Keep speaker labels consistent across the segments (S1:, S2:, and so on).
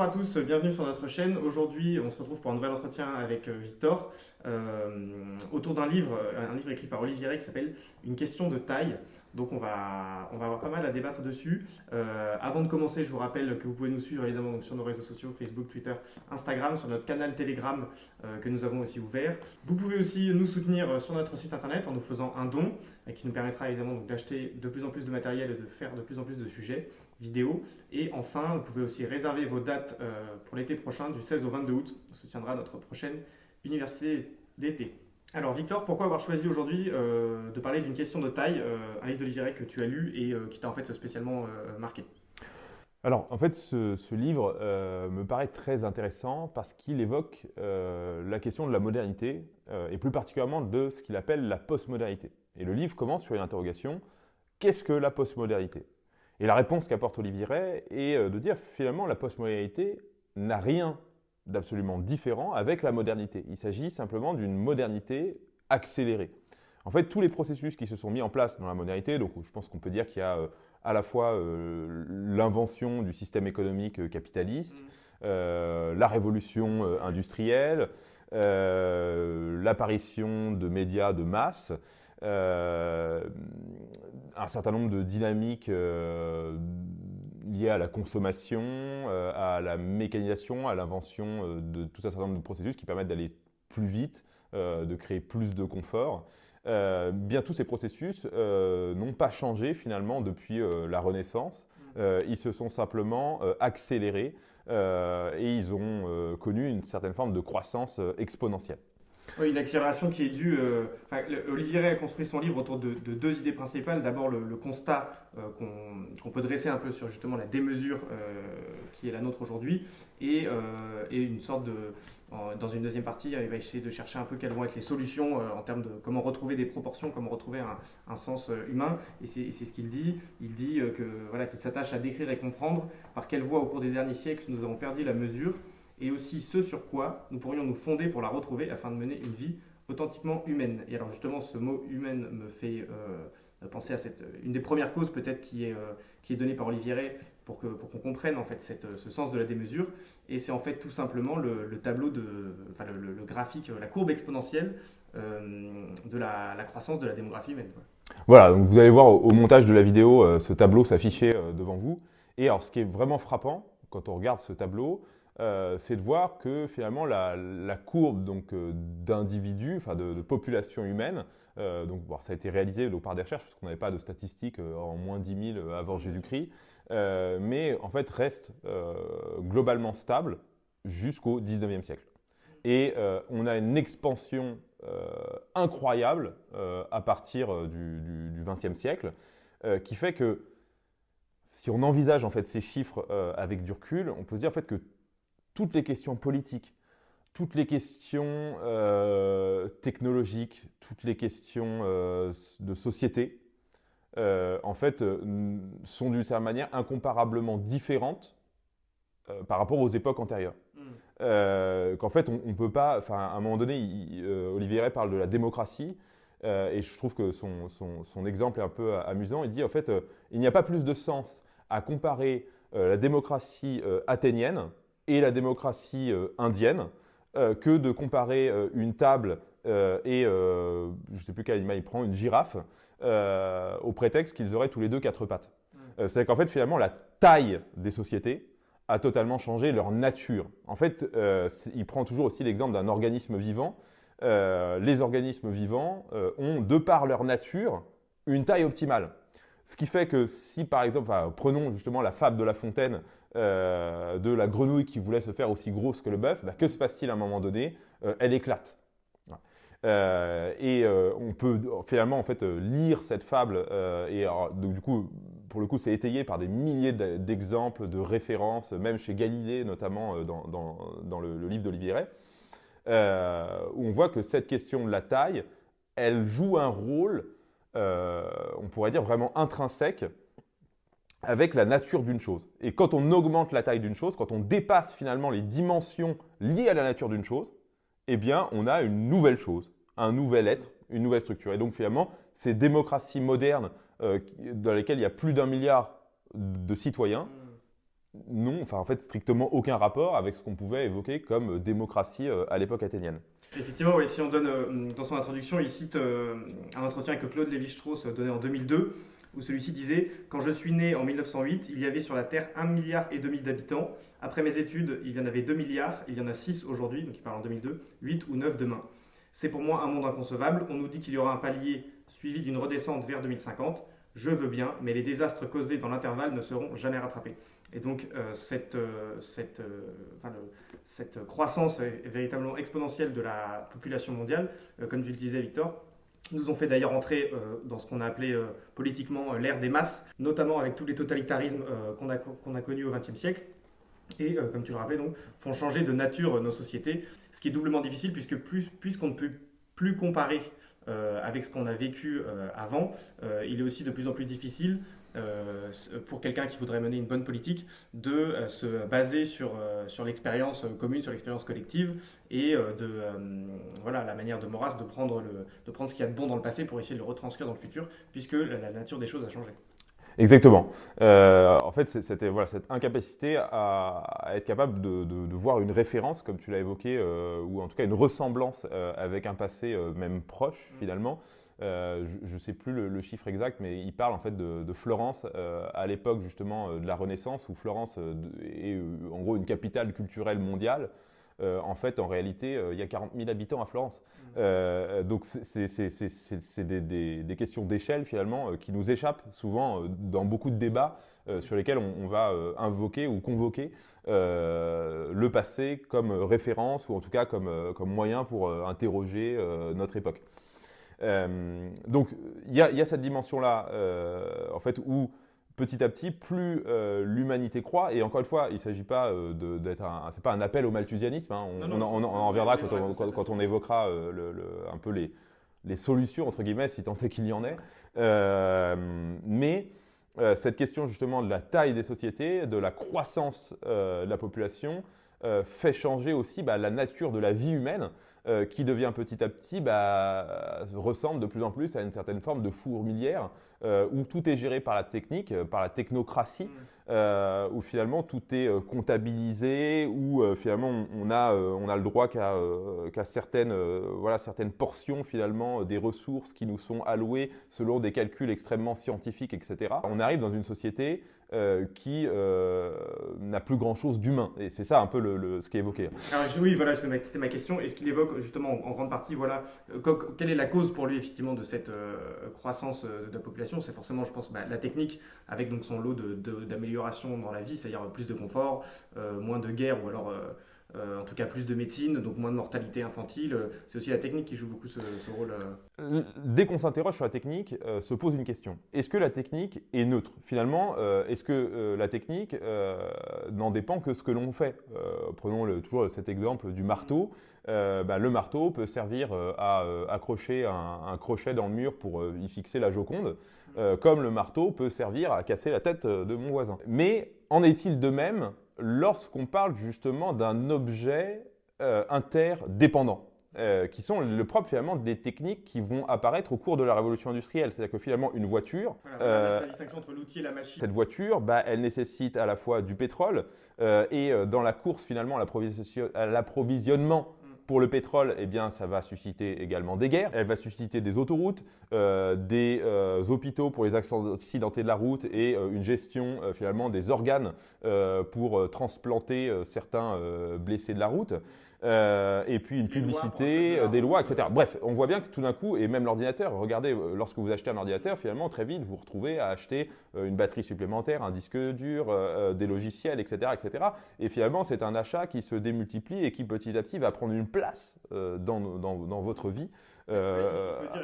S1: bonjour à tous, bienvenue sur notre chaîne. Aujourd'hui, on se retrouve pour un nouvel entretien avec euh, Victor euh, autour d'un livre, un livre écrit par Olivier Rey qui s'appelle Une question de taille. Donc on va, on va avoir pas mal à débattre dessus. Euh, avant de commencer, je vous rappelle que vous pouvez nous suivre évidemment sur nos réseaux sociaux, Facebook, Twitter, Instagram, sur notre canal Telegram que nous avons aussi ouvert. Vous pouvez aussi nous soutenir sur notre site internet en nous faisant un don qui nous permettra évidemment d'acheter de plus en plus de matériel et de faire de plus en plus de sujets vidéo. Et enfin, vous pouvez aussi réserver vos dates euh, pour l'été prochain, du 16 au 22 août. On se tiendra notre prochaine université d'été. Alors Victor, pourquoi avoir choisi aujourd'hui euh, de parler d'une question de taille, euh, un livre d'Olivier que tu as lu et qui t'a en fait spécialement marqué?
S2: Alors, en fait, ce, livre me paraît très intéressant parce qu'il évoque la question de la modernité et plus particulièrement de ce qu'il appelle la postmodernité. Et le livre commence sur une interrogation qu'est-ce que la postmodernité? Et la réponse qu'apporte Olivier Ray est euh, de dire finalement la postmodernité n'a rien d'absolument différent avec la modernité. Il s'agit simplement d'une modernité accélérée. En fait, tous les processus qui se sont mis en place dans la modernité, donc je pense qu'on peut dire qu'il y a euh, à la fois euh, l'invention du système économique capitaliste, mmh. la révolution industrielle, l'apparition de médias de masse, un certain nombre de dynamiques euh, liées à la consommation, euh, à la mécanisation, à l'invention de tout un certain nombre de processus qui permettent d'aller plus vite, de créer plus de confort. bien tous ces processus n'ont pas changé finalement depuis la Renaissance. Mm. ils se sont simplement accélérés et ils ont connu une certaine forme de croissance exponentielle.
S1: Oui, une accélération qui est due. Euh, Olivier a construit son livre autour de, deux idées principales. D'abord, le, constat euh, qu'on peut dresser un peu sur justement la démesure euh, qui est la nôtre aujourd'hui, et, une sorte de. dans une deuxième partie, il va essayer de chercher un peu quelles vont être les solutions en termes de comment retrouver des proportions, comment retrouver un, sens humain. Et c'est ce qu'il dit. Il dit que voilà qu'il s'attache à décrire et comprendre par quelle voie au cours des derniers siècles nous avons perdu la mesure et aussi ce sur quoi nous pourrions nous fonder pour la retrouver afin de mener une vie authentiquement humaine. Et alors justement, ce mot humaine me fait euh, penser à cette, une des premières causes peut-être qui est, euh, qui est donnée par Olivier Ray pour qu'on pour qu'on comprenne en fait cette, ce sens de la démesure. Et c'est en fait tout simplement le, tableau, de, le, graphique, la courbe exponentielle euh, de la, la, croissance de la démographie humaine.
S2: Voilà, donc vous allez voir au, montage de la vidéo ce tableau s'afficher devant vous. Et alors ce qui est vraiment frappant quand on regarde ce tableau, euh, c'est de voir que finalement la, courbe donc euh, d'individus, enfin de, population humaine, euh, donc ça a été réalisé par des recherches parce qu'on n'avait pas de statistiques en moins 10 000 avant Jésus-Christ, mais en fait reste globalement stable jusqu'au 19e siècle. Et on a une expansion incroyable à partir du, du, 20e siècle, qui fait que si on envisage en fait ces chiffres avec du recul, on peut se dire en fait que toutes les questions politiques, toutes les questions euh, technologiques, toutes les questions euh, de société, euh, en fait, sont d'une certaine manière incomparablement différentes par rapport aux époques antérieures. Hmm. Qu'en fait, on ne peut pas, enfin, à un moment donné, Olivier Ray parle de la démocratie, et je trouve que son, son, exemple est un peu amusant. Il dit, en fait, il n'y a pas plus de sens à comparer la démocratie athénienne et la démocratie euh, indienne euh, que de comparer euh, une table et, je ne sais plus quel animal il prend, une girafe, au prétexte qu'ils auraient tous les deux quatre pattes. Mm. C'est-à-dire qu'en fait, finalement, la taille des sociétés a totalement changé leur nature. En fait, il prend toujours aussi l'exemple d'un organisme vivant. les organismes vivants ont, de par leur nature, une taille optimale. Ce qui fait que si, par exemple, prenons justement la fable de La Fontaine euh, de la grenouille qui voulait se faire aussi grosse que le bœuf, bah, que se passe-t-il à un moment donné? Euh, Elle éclate. Euh, et on peut finalement en fait lire cette fable et donc, du coup pour le coup c'est étayé par des milliers d'exemples de références même chez Galilée notamment dans, le, livre d'Olivier Ray où on voit que cette question de la taille elle joue un rôle on pourrait dire vraiment intrinsèque avec la nature d'une chose. Et quand on augmente la taille d'une chose, quand on dépasse finalement les dimensions liées à la nature d'une chose, eh bien, on a une nouvelle chose, un nouvel être, une nouvelle structure. Et donc, finalement, ces démocraties modernes euh, dans lesquelles il y a plus d'un milliard de citoyens non, enfin en fait strictement aucun rapport avec ce qu'on pouvait évoquer comme démocratie à l'époque athénienne.
S1: Effectivement, si on donne dans son introduction, il cite un entretien que Claude Lévi-Strauss donné en 2002, où celui-ci disait Quand je suis né en 1908, il y avait sur la Terre un milliard et demi d'habitants. Après mes études, il y en avait 2 milliards, il y en a 6 aujourd'hui, donc il parle en 2002, 8 ou 9 demain. C'est pour moi un monde inconcevable. On nous dit qu'il y aura un palier suivi d'une redescente vers 2050. Je veux bien, mais les désastres causés dans l'intervalle ne seront jamais rattrapés. Et donc euh, cette, euh, euh, cette, croissance véritablement exponentielle de la population mondiale, comme tu le disais Victor, nous ont fait d'ailleurs entrer dans ce qu'on a appelé politiquement l'ère des masses, notamment avec tous les totalitarismes qu'on a, connus au XXe siècle. Et, comme tu le rappelais, donc, font changer de nature nos sociétés, ce qui est doublement difficile puisque puisqu'on ne peut plus comparer avec ce qu'on a vécu avant, il est aussi de plus en plus difficile pour quelqu'un qui voudrait mener une bonne politique de se baser sur, sur l'expérience commune, sur l'expérience collective et de voilà la manière de Maurras de prendre, le, de prendre ce qu'il y a de bon dans le passé pour essayer de le retranscrire dans le futur, puisque la nature des choses a changé.
S2: Exactement. Euh, en fait, c'était voilà, cette incapacité à, être capable de, voir une référence, comme tu l'as évoqué, euh, ou en tout cas une ressemblance euh, avec un passé même proche mm. Finalement. je ne sais plus le, chiffre exact, mais il parle en fait de, Florence à l'époque justement de la Renaissance, où Florence est en gros une capitale culturelle mondiale. Euh, en fait, en réalité, euh, il y a 40 000 habitants à Florence. Mmh. Euh, donc, c'est des, questions d'échelle, finalement, qui nous échappent souvent dans beaucoup de débats sur lesquels on, va invoquer ou convoquer le passé comme référence, ou en tout cas comme, comme moyen pour interroger notre époque. Donc, il y, y, a cette dimension-là, en fait, où petit à petit, plus euh, l'humanité croît. Et encore une fois, il ne s'agit pas euh, d'être un, c'est pas un appel au malthusianisme. Hein. On, en reviendra quand on, évoquera euh, le, un peu les, les, solutions entre guillemets, si tant est qu'il y en ait. mais cette question justement de la taille des sociétés, de la croissance de la population, fait changer aussi bah, la nature de la vie humaine. qui devient petit à petit, bah, ressemble de plus en plus à une certaine forme de fourmilière euh, où tout est géré par la technique, euh, par la technocratie, mm. euh, où finalement tout est comptabilisé, où finalement on a, on a le droit qu'à certaines, voilà, certaines portions finalement des ressources qui nous sont allouées selon des calculs extrêmement scientifiques, etc. On arrive dans une société qui n'a plus grand-chose d'humain. Et c'est ça un peu ce qui est évoqué.
S1: Oui, voilà, c'était ma question. Est-ce qu'il évoque justement en grande partie, voilà, quelle est la cause pour lui effectivement de cette croissance de la population? C'est forcément, je pense, bah, la technique avec donc son lot d'améliorations dans la vie, c'est-à-dire plus de confort, euh, moins de guerre ou alors euh, euh, en tout cas plus de médecine, donc moins de mortalité infantile. C'est aussi la technique qui joue beaucoup ce, rôle.
S2: Dès qu'on s'interroge sur la technique, se pose une question. Est-ce que la technique est neutre? Finalement, est-ce que la technique n'en dépend que ce que l'on fait? Prenons toujours cet exemple du marteau. Bah, le marteau peut servir à accrocher un, crochet dans le mur pour y fixer la Joconde. Euh, comme le marteau peut servir à casser la tête euh, de mon voisin. Mais en est-il de même lorsqu'on parle justement d'un objet euh, interdépendant qui sont le propre finalement des techniques qui vont apparaître au cours de la révolution industrielle. C'est-à-dire que finalement une voiture,
S1: la distinction entre l'outil et la machine.
S2: Cette voiture, bah, elle nécessite à la fois du pétrole et dans la course finalement à l'approvisionnement pour le pétrole, eh bien, ça va susciter également des guerres. Elle va susciter des autoroutes, euh, des euh, hôpitaux pour les accidentés de la route et euh, une gestion finalement des organes pour transplanter certains blessés de la route. Euh, et puis une publicité, euh, des lois, etc. Bref, on voit bien que tout d'un coup, et même l'ordinateur, regardez, euh, lorsque vous achetez un ordinateur, finalement, très vite, vous vous retrouvez à acheter une batterie supplémentaire, un disque dur, des logiciels, etc., etc. Et finalement, c'est un achat qui se démultiplie et qui petit à petit va prendre une place dans, dans, votre vie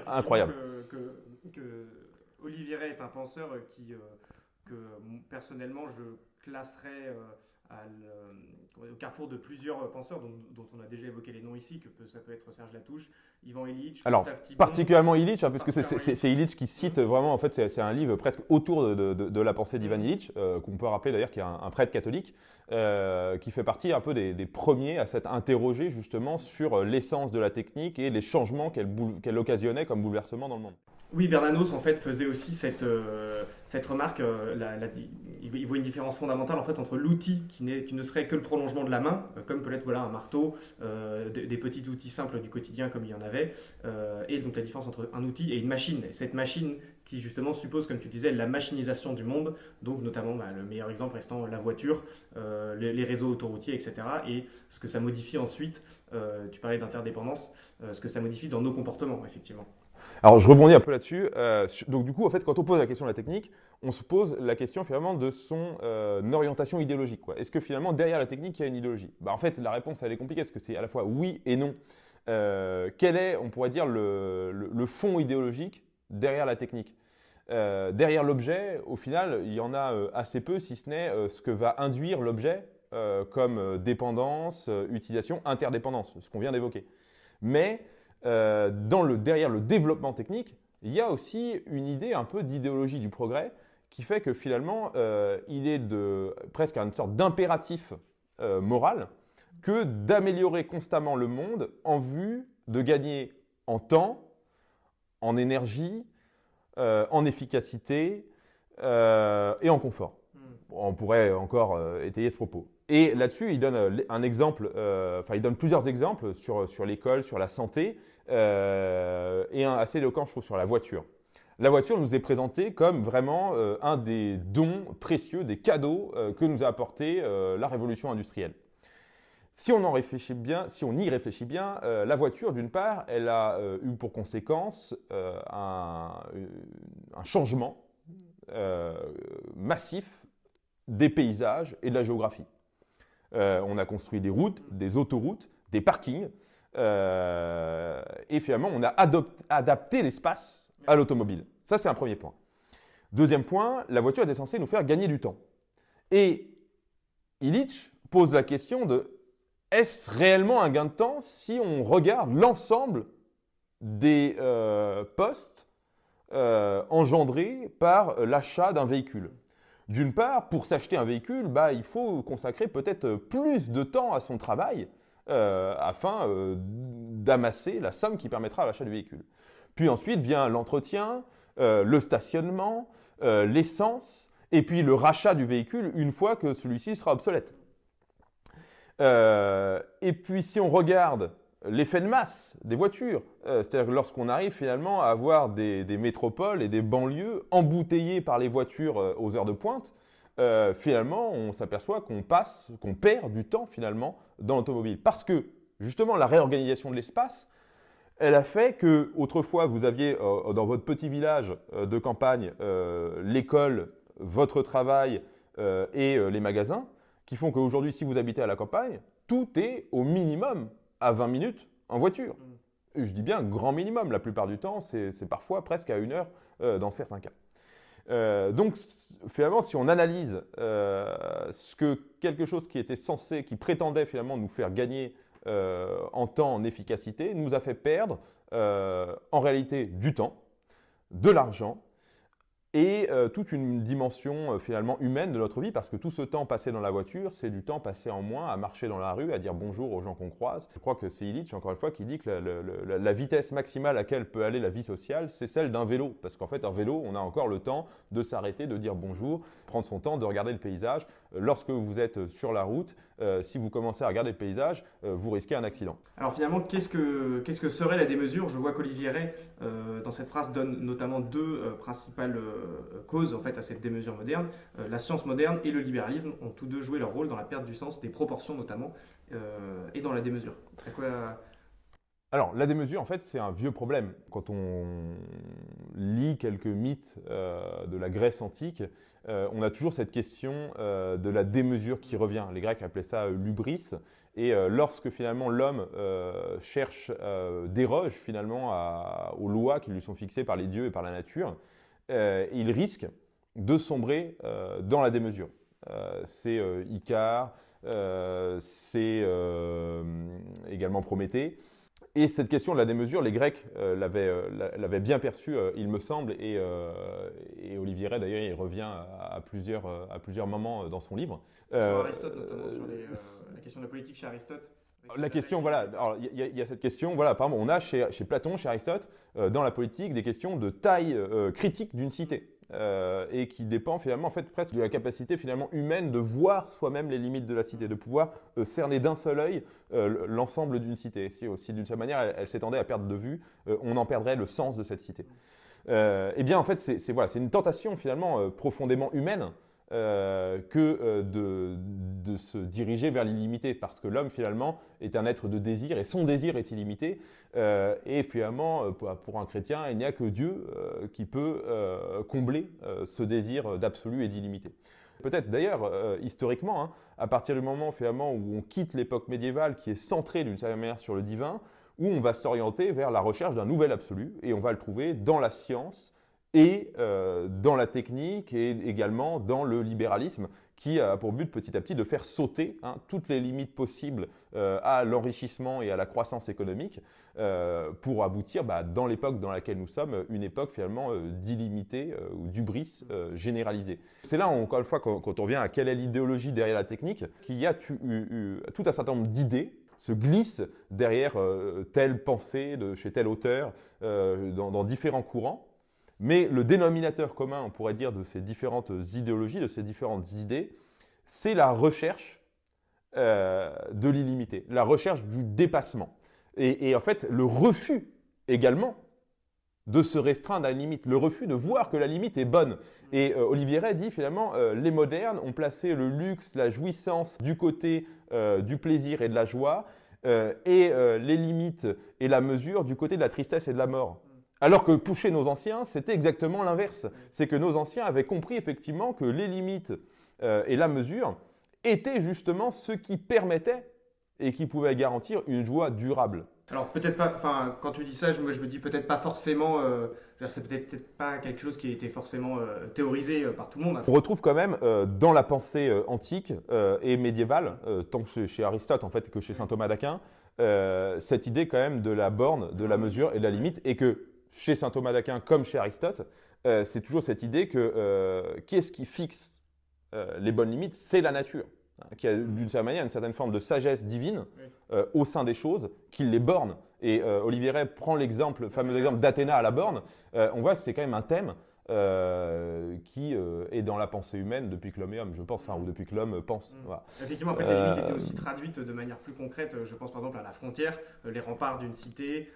S2: incroyable.
S1: Que, que, Olivier est un penseur qui, que personnellement, je classerais au carrefour de plusieurs penseurs dont, on a déjà évoqué les noms ici, que ça peut être Serge Latouche, Ivan Illich,
S2: Alors, particulièrement Illich, hein, puisque c'est Illich qui cite vraiment, en fait, c'est un livre presque autour de, la pensée d'Ivan Illich, euh, qu'on peut rappeler d'ailleurs qui est un, prêtre catholique, euh, qui fait partie un peu des, premiers à s'être interrogé justement sur l'essence de la technique et les changements qu'elle occasionnait comme bouleversement dans le monde.
S1: Oui, Bernanos en fait faisait aussi cette, euh, cette remarque. Euh, il voit une différence fondamentale en fait entre l'outil qui, ne serait que le prolongement de la main, euh, comme peut être voilà un marteau, des, petits outils simples du quotidien comme il y en avait, et donc la différence entre un outil et une machine. cette machine qui justement suppose, comme tu disais, la machinisation du monde, donc notamment bah, le meilleur exemple restant la voiture, les, les, réseaux autoroutiers, etc. Et ce que ça modifie ensuite, tu parlais d'interdépendance, ce que ça modifie dans nos comportements, effectivement.
S2: Alors je rebondis un peu là-dessus. Euh, donc du coup, en fait, quand on pose la question de la technique, on se pose la question finalement de son euh, orientation idéologique. Est-ce que finalement derrière la technique il y a une idéologie? Bah, En fait, la réponse elle est compliquée parce que c'est à la fois oui et non. Euh, quel est, on pourrait dire, le, fond idéologique derrière la technique Derrière l'objet, au final, il y en a assez peu, si ce n'est ce que va induire l'objet comme dépendance, utilisation, interdépendance, ce qu'on vient d'évoquer. Mais euh, dans le, derrière le développement technique, il y a aussi une idée un peu d'idéologie du progrès qui fait que finalement, euh, il est de, presque une sorte d'impératif euh, moral que d'améliorer constamment le monde en vue de gagner en temps, en énergie, en efficacité et en confort. Hmm. On pourrait encore étayer ce propos. Et là-dessus, il donne euh, un exemple, euh, enfin, il donne plusieurs exemples sur, sur l'école, sur la santé, euh, et un assez éloquent, je trouve, sur la voiture. La voiture nous est présentée comme vraiment un des dons précieux, des cadeaux que nous a apporté la révolution industrielle. Si on en réfléchit bien, si on y réfléchit bien, la voiture, d'une part, elle a eu pour conséquence un, un, changement massif des paysages et de la géographie. Euh, on a construit des routes, des autoroutes, des parkings. Euh, et finalement, on a adapté l'espace à l'automobile. Ça, c'est un premier point. Deuxième point, la voiture était censée nous faire gagner du temps. Et Illich pose la question de est-ce réellement un gain de temps si on regarde l'ensemble des euh, postes engendrés par l'achat d'un véhicule? D'une part, pour s'acheter un véhicule, bah, il faut consacrer peut-être plus de temps à son travail euh, afin euh, d'amasser la somme qui permettra l'achat du véhicule. Puis ensuite vient l'entretien, euh, le stationnement, l'essence, et puis le rachat du véhicule une fois que celui-ci sera obsolète. Et puis si on regarde l'effet de masse des voitures. Euh, c'est-à-dire lorsqu'on arrive finalement à avoir des, métropoles et des banlieues embouteillées par les voitures euh, aux heures de pointe, euh, finalement, on s'aperçoit qu'on passe, qu'on perd du temps finalement dans l'automobile. Parce que justement, la réorganisation de l'espace, elle a fait que autrefois vous aviez dans votre petit village de campagne l'école, votre travail et les magasins, qui font qu'aujourd'hui, si vous habitez à la campagne, tout est au minimum à 20 minutes en voiture. Mm. Je dis bien grand minimum, la plupart du temps, c'est parfois presque à une heure euh, dans certains cas. Euh, donc finalement, si on analyse euh, ce que quelque chose qui était censé, qui prétendait finalement nous faire gagner en temps, en efficacité, nous a fait perdre en réalité du temps, de l'argent et euh, toute une dimension euh, finalement humaine de notre vie, parce que tout ce temps passé dans la voiture, c'est du temps passé en moins à marcher dans la rue, à dire bonjour aux gens qu'on croise. Je crois que c'est Illich, encore une fois, qui dit que la, vitesse maximale à laquelle peut aller la vie sociale, c'est celle d'un vélo, parce qu'en fait, un vélo, on a encore le temps de s'arrêter, de dire bonjour, prendre son temps, de regarder le paysage. Euh, lorsque vous êtes sur la route, si vous commencez à regarder le paysage, vous risquez un accident.
S1: Alors finalement, qu'est-ce que, serait la démesure Je vois qu'Olivier Ray, dans cette phrase, donne notamment deux principales euh, cause en fait à cette démesure moderne. Euh, la science moderne et le libéralisme ont tous deux joué leur rôle dans la perte du sens des proportions notamment euh, et dans la démesure.
S2: Alors, la démesure, en fait, c'est un vieux problème. Quand on lit quelques mythes de la Grèce antique, on a toujours cette question de la démesure qui revient. Les Grecs appelaient ça l'ubris. Et lorsque finalement l'homme cherche, déroge finalement aux lois qui lui sont fixées par les dieux et par la nature, euh, il risque de sombrer euh, dans la démesure. c'est Icare, c'est également Prométhée. Et cette question de la démesure, les Grecs l'avaient bien perçue, il me semble, et, Olivier Ray, d'ailleurs, il revient à, plusieurs, à plusieurs moments dans son livre.
S1: Sur Aristote, notamment, sur la question de la politique chez Aristote
S2: la question, voilà, il y, a cette question, voilà, par exemple, on a chez, Platon, chez Aristote, euh, dans la politique, des questions de taille euh, critique d'une cité. Euh, et qui dépend finalement en fait presque de la capacité finalement humaine de voir soi-même les limites de la cité, de pouvoir cerner d'un seul œil l'ensemble d'une cité. Si d'une certaine manière elle, s'étendait à perdre de vue, on en perdrait le sens de cette cité. eh bien en fait c'est voilà, c'est une tentation finalement profondément humaine euh, que euh, de, se diriger vers l'illimité, parce que l'homme finalement est un être de désir et son désir est illimité. Euh, et finalement, pour un chrétien, il n'y a que Dieu qui peut combler ce désir d'absolu et d'illimité. Peut-être d'ailleurs, historiquement, hein, à partir du moment finalement où on quitte l'époque médiévale qui est centrée d'une certaine manière sur le divin, où on va s'orienter vers la recherche d'un nouvel absolu, et on va le trouver dans la science, et euh, dans la technique et également dans le libéralisme qui a pour but petit à petit de faire sauter hein, toutes les limites possibles euh, à l'enrichissement et à la croissance économique euh, pour aboutir bah, dans l'époque dans laquelle nous sommes, une époque finalement d'illimité ou d'ubris généralisé. C'est là encore une fois quand, on revient à quelle est l'idéologie derrière la technique, qu'il y a tout un certain nombre d'idées se glissent derrière telle pensée de chez tel auteur dans différents courants mais le dénominateur commun, on pourrait dire, de ces différentes idéologies, de ces différentes idées, c'est la recherche euh, de l'illimité, la recherche du dépassement. Et, en fait, le refus également de se restreindre à une limite, le refus de voir que la limite est bonne. Et euh, Olivier Ray dit finalement, euh, les modernes ont placé le luxe, la jouissance du côté du plaisir et de la joie, et les limites et la mesure du côté de la tristesse et de la mort. Alors que pour chez nos anciens, c'était exactement l'inverse. C'est que nos anciens avaient compris effectivement que les limites euh, et la mesure étaient justement ce qui permettait et qui pouvait garantir une joie durable.
S1: Alors peut-être pas, enfin quand tu dis ça, je, moi je me dis peut-être pas forcément, euh, c'est peut-être pas quelque chose qui a été forcément euh, théorisé par tout le monde.
S2: On retrouve quand même dans la pensée antique et médiévale, tant chez, chez, Aristote en fait que chez saint Thomas d'Aquin, cette idée quand même de la borne, de la mesure et de la limite, et que chez saint Thomas d'Aquin comme chez Aristote, euh, c'est toujours cette idée que euh, qu'est-ce qui fixe euh, les bonnes limites? C'est la nature, hein, qui a d'une certaine manière une certaine forme de sagesse divine au sein des choses, qui les borne. Et Olivier Ray prend l'exemple, le fameux exemple d'Athéna à la borne. on voit que c'est quand même un thème euh, qui euh, est dans la pensée humaine depuis que l'homme est homme, je pense, enfin, ou depuis que l'homme pense.
S1: Mm. Effectivement, après, ces limites étaient aussi traduites de manière plus concrète. Je pense par exemple à la frontière, euh, les remparts d'une cité.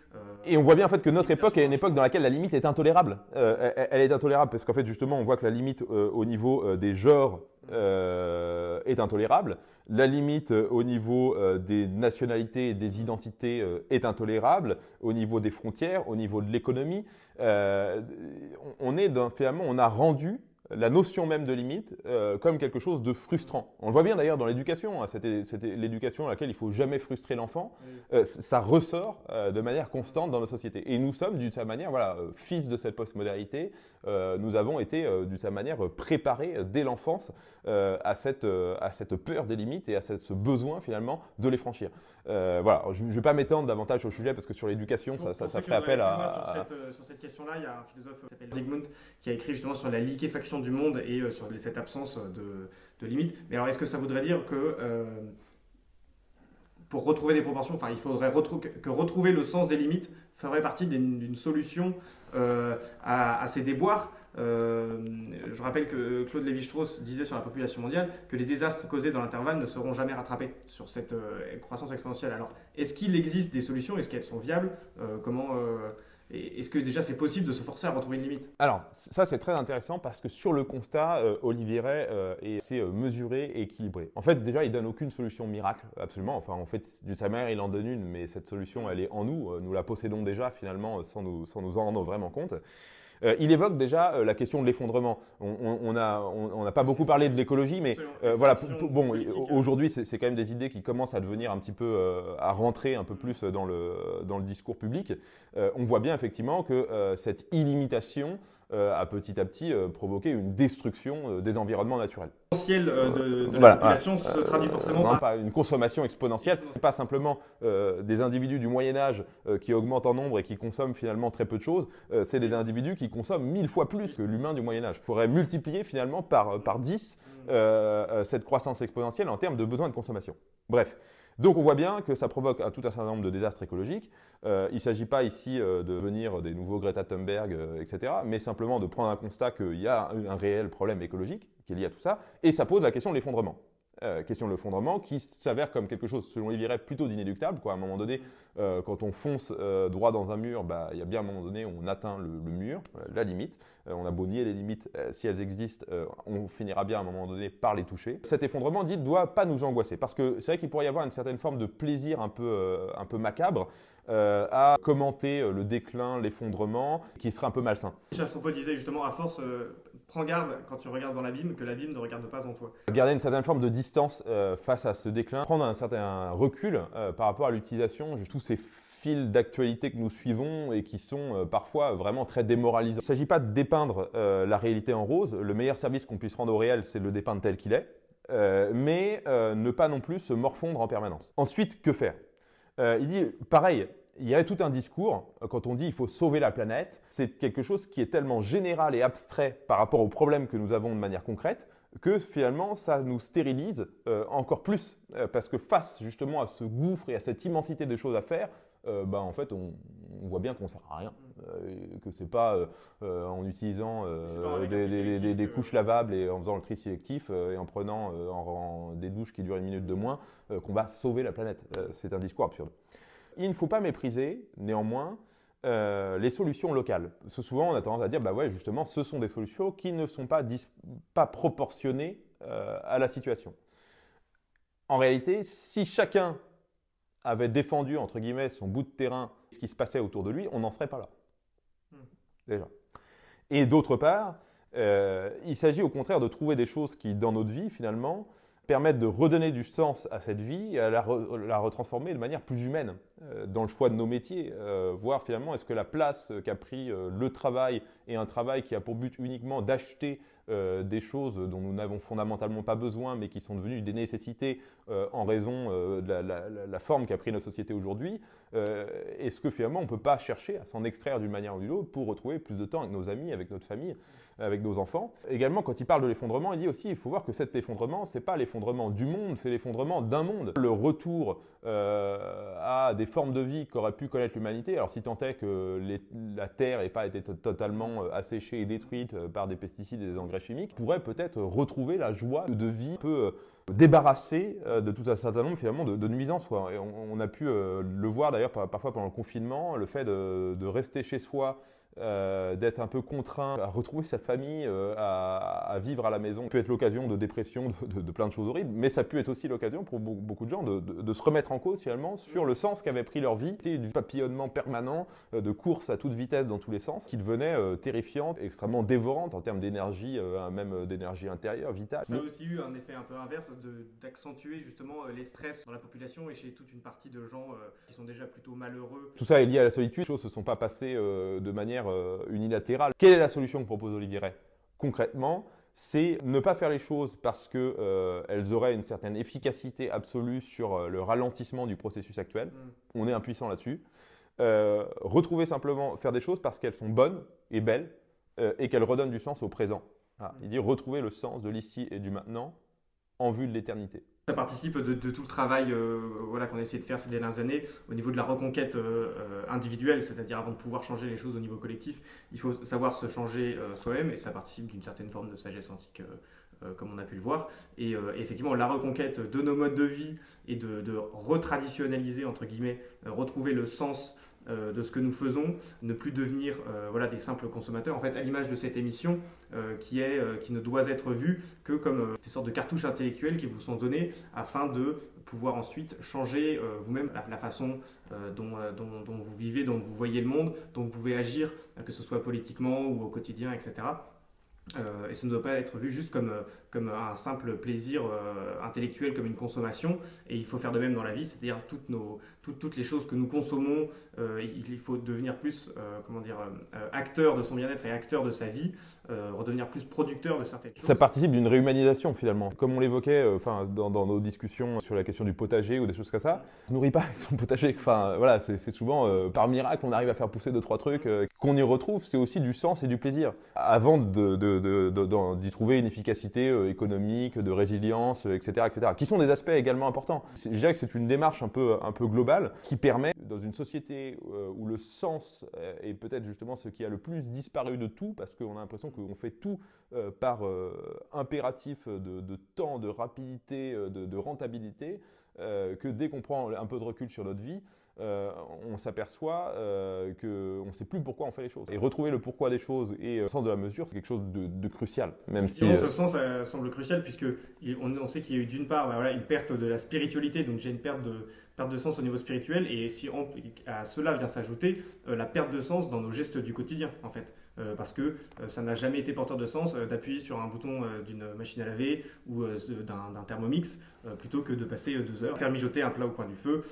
S2: Et on voit bien en fait que notre époque est une époque dans laquelle la limite est intolérable. Elle, elle, est intolérable parce qu'en fait, justement, on voit que la limite au niveau des genres euh, est intolérable. La limite euh, au niveau euh, des nationalités et des identités est intolérable. Au niveau des frontières, au niveau de l'économie, on est finalement, on a rendu la notion même de limite euh, comme quelque chose de frustrant. On le voit bien d'ailleurs dans l'éducation, hein, c'était l'éducation à laquelle il faut jamais frustrer l'enfant, euh, ça ressort euh, de manière constante dans nos sociétés. Et nous sommes d'une certaine manière, voilà, fils de cette postmodernité, nous avons été d'une certaine manière préparés dès l'enfance à, cette, à cette peur des limites et à ce besoin finalement de les franchir. voilà, je ne vais pas m'étendre davantage au sujet parce que sur l'éducation, ça, ça, ça ferait appel
S1: à... Sur cette, cette question-là, il y a un philosophe qui s'appelle Zygmunt qui a écrit justement sur la liquéfaction du monde et euh, sur cette absence de, de limites. Mais alors, est-ce que ça voudrait dire que euh, pour retrouver des proportions, enfin, il faudrait que retrouver le sens des limites ferait partie d'une solution euh, à, ces déboires? Je rappelle que Claude Lévi-Strauss disait sur la population mondiale que les désastres causés dans l'intervalle ne seront jamais rattrapés sur cette croissance exponentielle. Alors, est-ce qu'il existe des solutions? Est-ce qu'elles sont viables? Comment est-ce que déjà c'est possible de se forcer à retrouver une limite?
S2: Alors ça c'est très intéressant parce que sur le constat, euh, Olivier Ray euh, euh, mesuré et équilibré. En fait déjà il donne aucune solution miracle, absolument. Enfin en fait d'une certaine manière il en donne une, mais cette solution elle est en nous. Nous la possédons déjà finalement sans nous, sans nous en rendre vraiment compte. Euh, il évoque déjà euh, la question de l'effondrement. On n'a on, on pas beaucoup parlé de l'écologie, mais euh, voilà. Bon, aujourd'hui, c'est quand même des idées qui commencent à devenir un petit peu, à rentrer un peu plus dans le dans le discours public. on voit bien effectivement que cette illimitation à petit à petit provoquer une destruction des environnements naturels.
S1: Potentiel de, de la population se traduit forcément
S2: par une consommation exponentielle. C'est pas simplement des individus du Moyen Âge qui augmentent en nombre et qui consomment finalement très peu de choses. c'est des individus qui consomment mille fois plus que l'humain du Moyen Âge. Il faudrait multiplier finalement par par 10 cette croissance exponentielle en termes de besoins de consommation. Bref. Donc on voit bien que ça provoque un, tout un certain nombre de désastres écologiques. Euh, il ne s'agit pas ici euh, de devenir des nouveaux Greta Thunberg, euh, etc., mais simplement de prendre un constat qu'il y a un, réel problème écologique qui est lié à tout ça, et ça pose la question de l'effondrement. Question de l'effondrement qui s'avère comme quelque chose, selon Liviret, plutôt d'inéluctable. À un moment donné, quand on fonce droit dans un mur, bah, il y a bien un moment donné où on atteint le, mur, la limite. on a beau nier les limites, si elles existent, on finira bien à un moment donné par les toucher. Cet effondrement, dit, ne doit pas nous angoisser, parce que c'est vrai qu'il pourrait y avoir une certaine forme de plaisir un peu, un peu macabre euh, à commenter euh, le déclin, l'effondrement, qui serait un peu malsain.
S1: Disait justement, à force, euh, prends garde quand tu regardes dans l'abîme, que l'abîme ne regarde pas en toi.
S2: Garder une certaine forme de distance face à ce déclin, prendre un certain recul par rapport à l'utilisation de tous ces fils d'actualité que nous suivons et qui sont parfois vraiment très démoralisants. Il ne s'agit pas de dépeindre la réalité en rose. Le meilleur service qu'on puisse rendre au réel, c'est de le dépeindre tel qu'il est. mais ne pas non plus se morfondre en permanence. Ensuite, que faire? Il dit, pareil, il y a tout un discours, euh, quand on dit il faut sauver la planète, c'est quelque chose qui est tellement général et abstrait par rapport aux problèmes que nous avons de manière concrète, que finalement ça nous stérilise euh, encore plus, euh, parce que face justement à ce gouffre et à cette immensité de choses à faire, bah, en fait on, voit bien qu'on ne sert à rien, que c'est pas en utilisant des, couches lavables et en faisant le tri sélectif et en prenant des douches qui durent une minute de moins qu'on va sauver la planète. c'est un discours absurde. Il ne faut pas mépriser, néanmoins, euh, les solutions locales. Parce que souvent, on a tendance à dire, bah ouais, justement, ce sont des solutions qui ne sont pas, pas proportionnées euh, à la situation. En réalité, si chacun avait défendu, entre guillemets, son bout de terrain, ce qui se passait autour de lui, on n'en serait pas là. Hmm. Déjà. Et d'autre part, euh, il s'agit au contraire de trouver des choses qui, dans notre vie, finalement, permettent de redonner du sens à cette vie et à la, retransformer de manière plus humaine dans le choix de nos métiers, euh, voir finalement est-ce que la place qu'a pris euh, le travail et un travail qui a pour but uniquement d'acheter des choses dont nous n'avons fondamentalement pas besoin mais qui sont devenues des nécessités en raison de la, forme qu'a pris notre société aujourd'hui, est-ce que finalement on ne peut pas chercher à s'en extraire d'une manière ou d'une autre pour retrouver plus de temps avec nos amis, avec notre famille avec nos enfants? Également, quand il parle de l'effondrement, il dit aussi il faut voir que cet effondrement, ce n'est pas l'effondrement du monde, c'est l'effondrement d'un monde. Le retour euh, à des formes de vie qu'aurait pu connaître l'humanité, alors si tant est que la Terre n'ait pas été totalement euh, asséchée et détruite euh, par des pesticides et des engrais chimiques, pourrait peut-être retrouver la joie de vie un peu débarrassée de tout un certain nombre finalement de, nuisances. On, a pu le voir d'ailleurs parfois pendant le confinement, le fait de rester chez soi euh, d'être un peu contraint à retrouver sa famille, euh, à, vivre à la maison. Ça peut être l'occasion de dépression, de, plein de choses horribles, mais ça peut être aussi l'occasion pour beaucoup de gens de, se remettre en cause finalement sur le sens qu'avait pris leur vie, du papillonnement permanent, euh, de course à toute vitesse dans tous les sens, qui devenait terrifiante, extrêmement dévorante en termes d'énergie, même d'énergie intérieure, vitale.
S1: Ça a aussi eu un effet un peu inverse d'accentuer justement les stress dans la population et chez toute une partie de gens qui sont déjà plutôt malheureux.
S2: Tout ça est lié à la solitude, les choses ne se sont pas passées de manière euh, unilatérale. Quelle est la solution que propose Olivier Ray Concrètement, c'est ne pas faire les choses parce qu'elles euh, auraient une certaine efficacité absolue sur euh, le ralentissement du processus actuel. Mm. On est impuissant là-dessus. retrouver simplement, faire des choses parce qu'elles sont bonnes et belles et qu'elles redonnent du sens au présent. Ah, il dit retrouver le sens de l'ici et du maintenant en vue de l'éternité.
S1: Ça participe de, tout le travail euh, voilà, qu'on a essayé de faire ces dernières années au niveau de la reconquête euh, euh, individuelle, c'est-à-dire avant de pouvoir changer les choses au niveau collectif, il faut savoir se changer soi-même et ça participe d'une certaine forme de sagesse antique. comme on a pu le voir. Et effectivement, la reconquête de nos modes de vie et de, de retraditionnaliser, entre guillemets, retrouver le sens euh, de ce que nous faisons, ne plus devenir euh, voilà, des simples consommateurs. En fait, à l'image de cette émission, euh, qui, est, qui ne doit être vue que comme des sortes de cartouches intellectuelles qui vous sont données afin de pouvoir ensuite changer vous-même la, façon dont, vous vivez, dont vous voyez le monde, dont vous pouvez agir, que ce soit politiquement ou au quotidien, etc. et ça ne doit pas être vu juste comme comme un simple plaisir euh, intellectuel, comme une consommation. Et il faut faire de même dans la vie, c'est-à-dire toutes, nos, toutes, les choses que nous consommons, euh, il, faut devenir plus euh, comment dire, acteur de son bien-être et acteur de sa vie, redevenir plus producteur de certaines choses.
S2: Ça participe d'une réhumanisation finalement. Comme on l'évoquait enfin, dans, nos discussions sur la question du potager ou des choses comme ça, on ne nourrit pas avec son potager. Voilà, c'est souvent par miracle on arrive à faire pousser deux, trois trucs qu'on y retrouve. C'est aussi du sens et du plaisir. Avant d'y trouver une efficacité économique, de résilience, etc., euh, etc., qui sont des aspects également importants. Je dirais que c'est une démarche un peu, un peu globale qui permet, dans une société euh, où le sens est peut-être justement ce qui a le plus disparu de tout, parce qu'on a l'impression qu'on fait tout par impératif de, temps, de rapidité, de rentabilité, que dès qu'on prend un peu de recul sur notre vie, euh, on s'aperçoit euh, qu'on ne sait plus pourquoi on fait les choses. Et retrouver le pourquoi des choses et le sens de la mesure, c'est quelque chose de, crucial.
S1: Même si, ce sens semble crucial, puisque on, sait qu'il y a eu d'une part bah, voilà, une perte de la spiritualité, donc j'ai une perte de, perte de sens au niveau spirituel, et si à cela vient s'ajouter euh, la perte de sens dans nos gestes du quotidien, en fait. Euh, parce que euh, ça n'a jamais été porteur de sens d'appuyer sur un bouton d'une machine à laver ou d'un thermomix plutôt que de passer deux heures, faire mijoter un plat au coin du feu,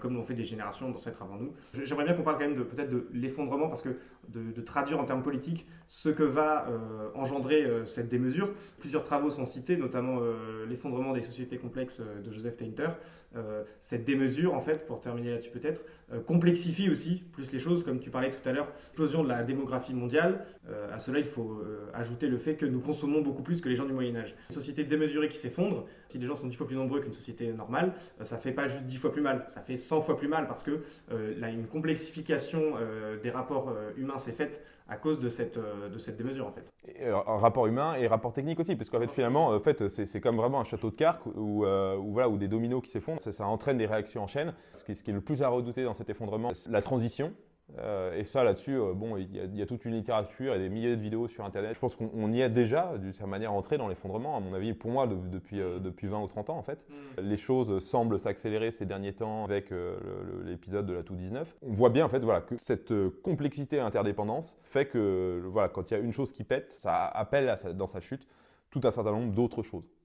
S1: comme l'ont fait des générations d'ancêtres avant nous. J'aimerais bien qu'on parle quand même de peut-être de l'effondrement, parce que de, traduire en termes politiques ce que va engendrer cette démesure. Plusieurs travaux sont cités, notamment l'effondrement des sociétés complexes de Joseph Tainter, euh, cette démesure, en fait, pour terminer là-dessus peut-être, euh, complexifie aussi plus les choses, comme tu parlais tout à l'heure, l'explosion de la démographie mondiale. Euh, à cela, il faut ajouter le fait que nous consommons beaucoup plus que les gens du Moyen Âge. Une société démesurée qui s'effondre, si les gens sont dix fois plus nombreux qu'une société normale, ça fait pas juste dix fois plus mal, ça fait 100 fois plus mal parce que là, une complexification des rapports humains s'est faite à cause de cette, euh, de cette démesure en fait.
S2: Euh, rapport humain et rapport technique aussi, parce qu'en fait finalement, en fait, c'est comme vraiment un château de cartes où, euh, voilà, où des dominos qui s'effondrent, ça, entraîne des réactions en chaîne. Ce qui, ce qui est le plus à redouter dans cet effondrement, c'est la transition euh, et ça, là-dessus, euh, bon, il y, a toute une littérature et des milliers de vidéos sur Internet. Je pense qu'on y est déjà, d'une certaine manière, entré dans l'effondrement, à mon avis, pour moi, depuis, euh, depuis 20 ou 30 ans, en fait. Mm. Les choses semblent s'accélérer ces derniers temps avec l'épisode de la Tout-19. On voit bien, en fait, voilà, que cette complexité et interdépendance fait que, voilà, quand il y a une chose qui pète, ça appelle dans sa chute tout un certain nombre d'autres choses.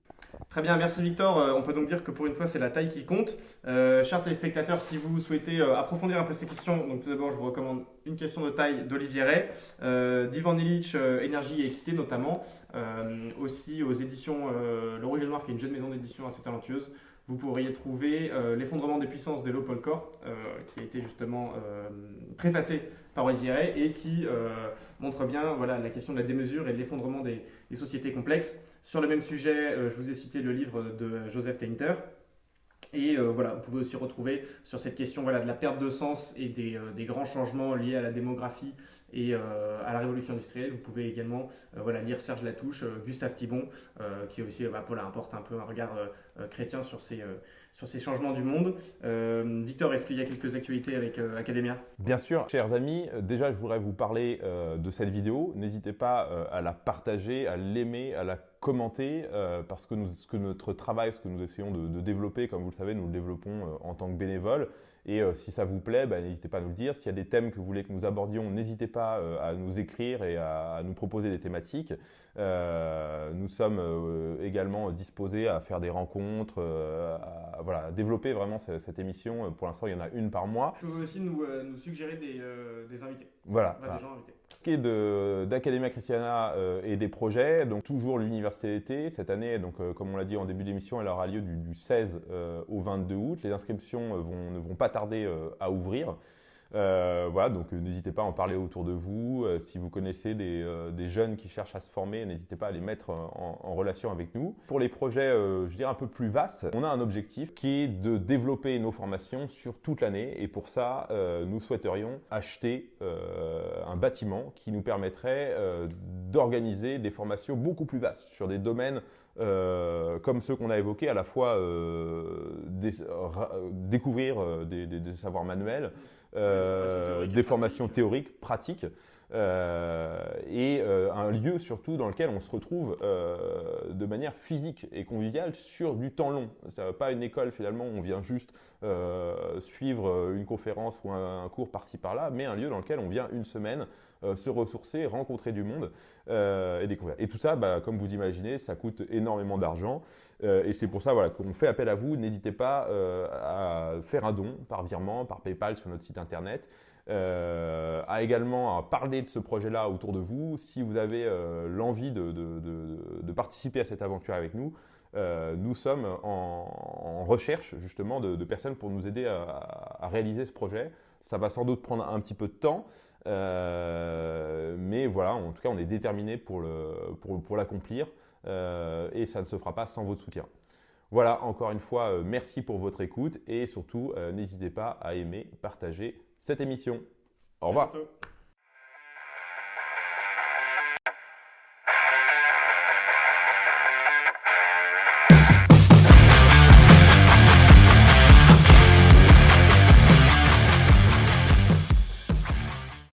S1: Très bien, merci Victor. Euh, on peut donc dire que pour une fois, c'est la taille qui compte. Euh, chers téléspectateurs, si vous souhaitez euh, approfondir un peu ces questions, donc tout d'abord, je vous recommande une question de taille d'Olivier Ray, euh, d'Ivan Illich, Énergie et Équité notamment, aussi aux éditions Le Rouge et Noir, qui est une jeune maison d'édition assez talentueuse. Vous pourriez trouver L'effondrement des puissances d'Elo Polkor, qui a été justement préfacé par Olivier Ray et qui montre bien voilà, la question de la démesure et de l'effondrement des sociétés complexes. Sur le même sujet, euh, je vous ai cité le livre de Joseph Tainter. Et euh, voilà, vous pouvez aussi retrouver sur cette question voilà, de la perte de sens et des, euh, grands changements liés à la démographie et à la révolution industrielle. Vous pouvez également voilà, lire Serge Latouche, Gustave Thibon, qui aussi bah, voilà, apporte un peu un regard chrétien sur ces, sur ces changements du monde. Victor, est-ce qu'il y a quelques actualités avec Academia?
S2: Bien sûr, chers amis. Déjà, je voudrais vous parler de cette vidéo. N'hésitez pas à la partager, à l'aimer, à la commenter, parce que, nous, ce que notre travail, ce que nous essayons de, de, développer, comme vous le savez, nous le développons en tant que bénévole. Et euh, si ça vous plaît, bah, n'hésitez pas à nous le dire. S'il y a des thèmes que vous voulez que nous abordions, n'hésitez pas euh, à nous écrire et à, nous proposer des thématiques. Euh, nous sommes également disposés à faire des rencontres, à, voilà, développer vraiment cette, émission. Pour l'instant, il y en a une par mois.
S1: Vous pouvez aussi nous, nous suggérer des, des, invités.
S2: Voilà. Des gens invités ce qui est d'Academia Christiana euh, et des projets, donc toujours l'université d'été. Cette année, donc, euh, comme on l'a dit en début d'émission, elle aura lieu du, 16 euh, au 22 août. Les inscriptions ne vont pas tarder à ouvrir. Euh, voilà, donc euh, n'hésitez pas à en parler autour de vous. Euh, si vous connaissez des, jeunes qui cherchent à se former, n'hésitez pas à les mettre en, relation avec nous. Pour les projets, je dirais un peu plus vastes, on a un objectif qui est de développer nos formations sur toute l'année. Et pour ça, nous souhaiterions acheter un bâtiment qui nous permettrait d'organiser des formations beaucoup plus vastes sur des domaines comme ceux qu'on a évoqués, à la fois découvrir des, savoirs manuels, euh, des formations théoriques, pratiques, et un lieu surtout dans lequel on se retrouve de manière physique et conviviale sur du temps long. Ça pas une école finalement où on vient juste suivre une conférence ou un, cours par-ci par-là, mais un lieu dans lequel on vient une semaine se ressourcer, rencontrer du monde et découvrir. Et tout ça, bah, comme vous imaginez, ça coûte énormément d'argent. et c'est pour ça qu'on fait appel à vous. N'hésitez pas à faire un don par virement, par PayPal sur notre site internet. Euh, à également à parler de ce projet-là autour de vous. Si vous avez euh, l'envie de, participer à cette aventure avec nous, euh, nous sommes en, recherche justement de, personnes pour nous aider à, réaliser ce projet. Ça va sans doute prendre un petit peu de temps, mais voilà, en tout cas, on est déterminé pour l'accomplir et ça ne se fera pas sans votre soutien. Voilà, encore une fois, merci pour votre écoute et surtout, n'hésitez pas à aimer, partager cette émission. Au revoir.